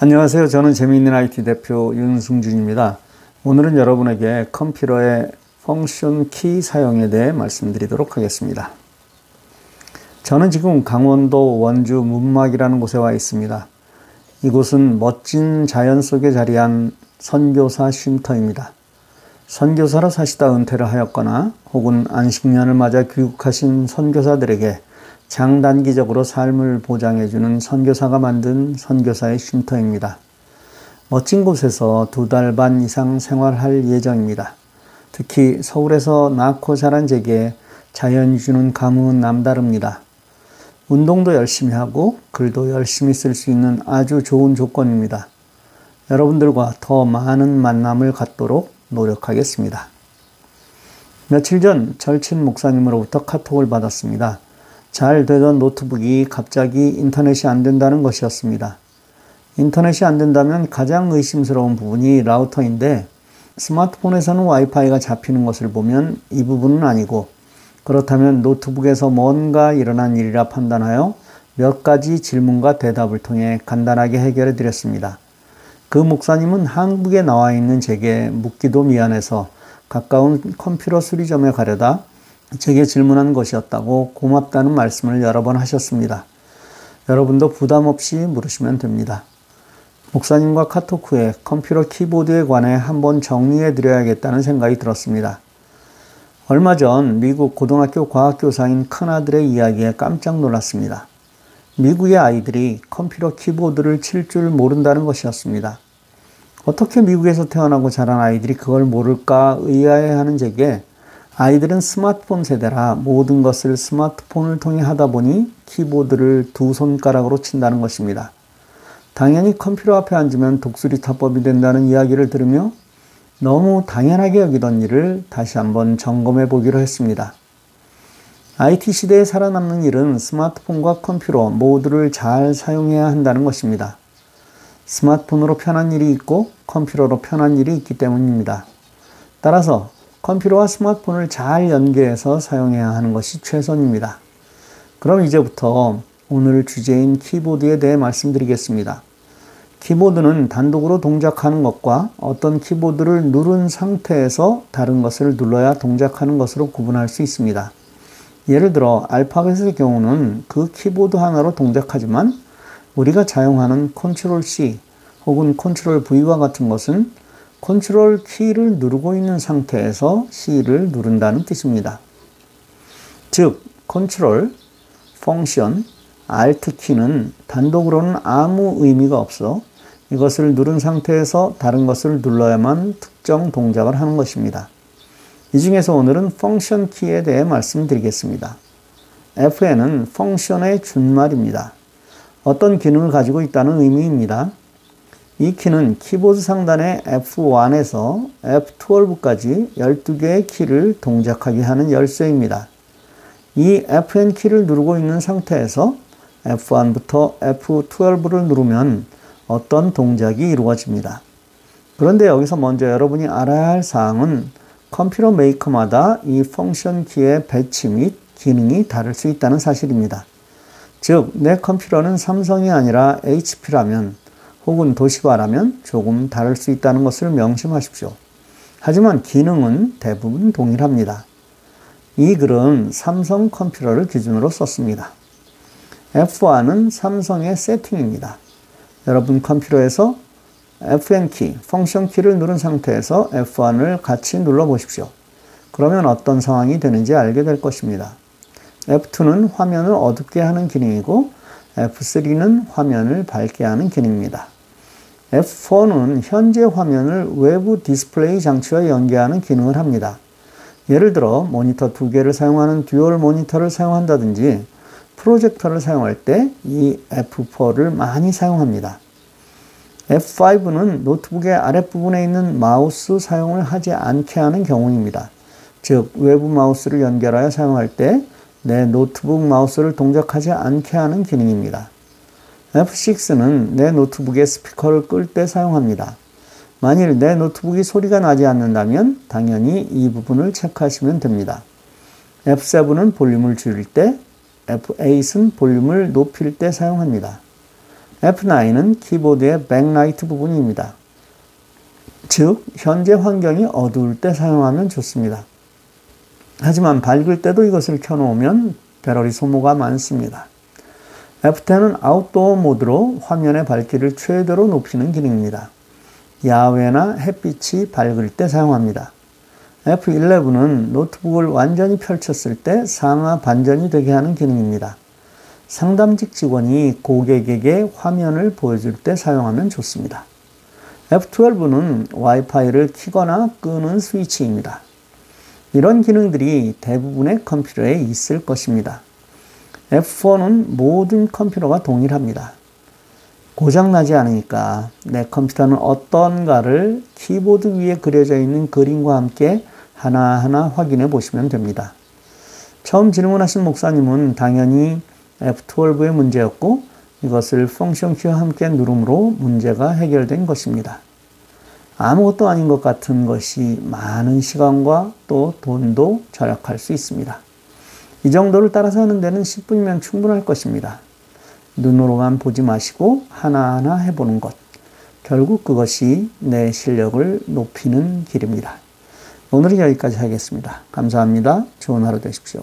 안녕하세요. 저는 재미있는 IT 대표 윤승준입니다. 오늘은 여러분에게 컴퓨터의 펑션 키 사용에 대해 말씀드리도록 하겠습니다. 저는 지금 강원도 원주 문막이라는 곳에 와 있습니다. 이곳은 멋진 자연 속에 자리한 선교사 쉼터입니다. 선교사로 사시다 은퇴를 하였거나 혹은 안식년을 맞아 귀국하신 선교사들에게 장단기적으로 삶을 보장해주는 선교사가 만든 선교사의 쉼터입니다. 멋진 곳에서 두 달 반 이상 생활할 예정입니다. 특히 서울에서 낳고 자란 제게 자연이 주는 감흥은 남다릅니다. 운동도 열심히 하고 글도 열심히 쓸 수 있는 아주 좋은 조건입니다. 여러분들과 더 많은 만남을 갖도록 노력하겠습니다. 며칠 전 절친 목사님으로부터 카톡을 받았습니다. 잘 되던 노트북이 갑자기 인터넷이 안 된다는 것이었습니다. 인터넷이 안 된다면 가장 의심스러운 부분이 라우터인데 스마트폰에서는 와이파이가 잡히는 것을 보면 이 부분은 아니고 그렇다면 노트북에서 뭔가 일어난 일이라 판단하여 몇 가지 질문과 대답을 통해 간단하게 해결해 드렸습니다. 그 목사님은 한국에 나와 있는 제게 묻기도 미안해서 가까운 컴퓨터 수리점에 가려다 제게 질문한 것이었다고 고맙다는 말씀을 여러 번 하셨습니다. 여러분도 부담 없이 물으시면 됩니다. 목사님과 카톡 후에 컴퓨터 키보드에 관해 한번 정리해 드려야겠다는 생각이 들었습니다. 얼마 전 미국 고등학교 과학교사인 큰아들의 이야기에 깜짝 놀랐습니다. 미국의 아이들이 컴퓨터 키보드를 칠 줄 모른다는 것이었습니다. 어떻게 미국에서 태어나고 자란 아이들이 그걸 모를까 의아해하는 제게 아이들은 스마트폰 세대라 모든 것을 스마트폰을 통해 하다 보니 키보드를 두 손가락으로 친다는 것입니다. 당연히 컴퓨터 앞에 앉으면 독수리 타법이 된다는 이야기를 들으며 너무 당연하게 여기던 일을 다시 한번 점검해 보기로 했습니다. IT 시대에 살아남는 일은 스마트폰과 컴퓨터 모두를 잘 사용해야 한다는 것입니다. 스마트폰으로 편한 일이 있고 컴퓨터로 편한 일이 있기 때문입니다. 따라서 컴퓨터와 스마트폰을 잘 연계해서 사용해야 하는 것이 최선입니다. 그럼 이제부터 오늘 주제인 키보드에 대해 말씀드리겠습니다. 키보드는 단독으로 동작하는 것과 어떤 키보드를 누른 상태에서 다른 것을 눌러야 동작하는 것으로 구분할 수 있습니다. 예를 들어 알파벳의 경우는 그 키보드 하나로 동작하지만 우리가 사용하는 컨트롤 C 혹은 컨트롤 V와 같은 것은 컨트롤 키를 누르고 있는 상태에서 C를 누른다는 뜻입니다. 즉, 컨트롤, function, Alt 키는 단독으로는 아무 의미가 없어 이것을 누른 상태에서 다른 것을 눌러야만 특정 동작을 하는 것입니다. 이 중에서 오늘은 function 키에 대해 말씀드리겠습니다. FN은 펑션의 준말입니다. 어떤 기능을 가지고 있다는 의미입니다. 이 키는 키보드 상단의 F1에서 F12까지 12개의 키를 동작하게 하는 열쇠입니다. 이 FN 키를 누르고 있는 상태에서 F1부터 F12를 누르면 어떤 동작이 이루어집니다. 그런데 여기서 먼저 여러분이 알아야 할 사항은 컴퓨터 메이커마다 이 function 키의 배치 및 기능이 다를 수 있다는 사실입니다. 즉, 내 컴퓨터는 삼성이 아니라 HP라면 혹은 도시바라면 조금 다를 수 있다는 것을 명심하십시오. 하지만 기능은 대부분 동일합니다. 이 글은 삼성 컴퓨터를 기준으로 썼습니다. F1은 삼성의 세팅입니다. 여러분 컴퓨터에서 FN 키, function 키를 누른 상태에서 F1을 같이 눌러 보십시오. 그러면 어떤 상황이 되는지 알게 될 것입니다. F2는 화면을 어둡게 하는 기능이고 F3는 화면을 밝게 하는 기능입니다. F4는 현재 화면을 외부 디스플레이 장치와 연계하는 기능을 합니다. 예를 들어 모니터 두 개를 사용하는 dual 모니터를 사용한다든지 프로젝터를 사용할 때 이 F4를 많이 사용합니다. F5는 노트북의 아랫부분에 있는 마우스 사용을 하지 않게 하는 경우입니다. 즉, 외부 마우스를 연결하여 사용할 때 내 노트북 마우스를 동작하지 않게 하는 기능입니다. F6는 내 노트북의 스피커를 끌 때 사용합니다. 만일 내 노트북이 소리가 나지 않는다면 당연히 이 부분을 체크하시면 됩니다. F7은 볼륨을 줄일 때, F8은 볼륨을 높일 때 사용합니다. F9은 키보드의 백라이트 부분입니다. 즉, 현재 환경이 어두울 때 사용하면 좋습니다. 하지만 밝을 때도 이것을 켜놓으면 배터리 소모가 많습니다. F10은 아웃도어 모드로 화면의 밝기를 최대로 높이는 기능입니다. 야외나 햇빛이 밝을 때 사용합니다. F11은 노트북을 완전히 펼쳤을 때 상하 반전이 되게 하는 기능입니다. 상담직 직원이 고객에게 화면을 보여줄 때 사용하면 좋습니다. F12는 와이파이를 키거나 끄는 스위치입니다. 이런 기능들이 대부분의 컴퓨터에 있을 것입니다. F4는 모든 컴퓨터가 동일합니다. 고장나지 않으니까 내 컴퓨터는 어떤가를 키보드 위에 그려져 있는 그림과 함께 하나하나 확인해 보시면 됩니다. 처음 질문하신 목사님은 당연히 F12의 문제였고 이것을 펑션 키와 함께 누름으로 문제가 해결된 것입니다. 아무것도 아닌 것 같은 것이 많은 시간과 또 돈도 절약할 수 있습니다. 이 정도를 따라서 하는 데는 10분이면 충분할 것입니다. 눈으로만 보지 마시고 하나하나 해보는 것. 결국 그것이 내 실력을 높이는 길입니다. 오늘은 여기까지 하겠습니다. 감사합니다. 좋은 하루 되십시오.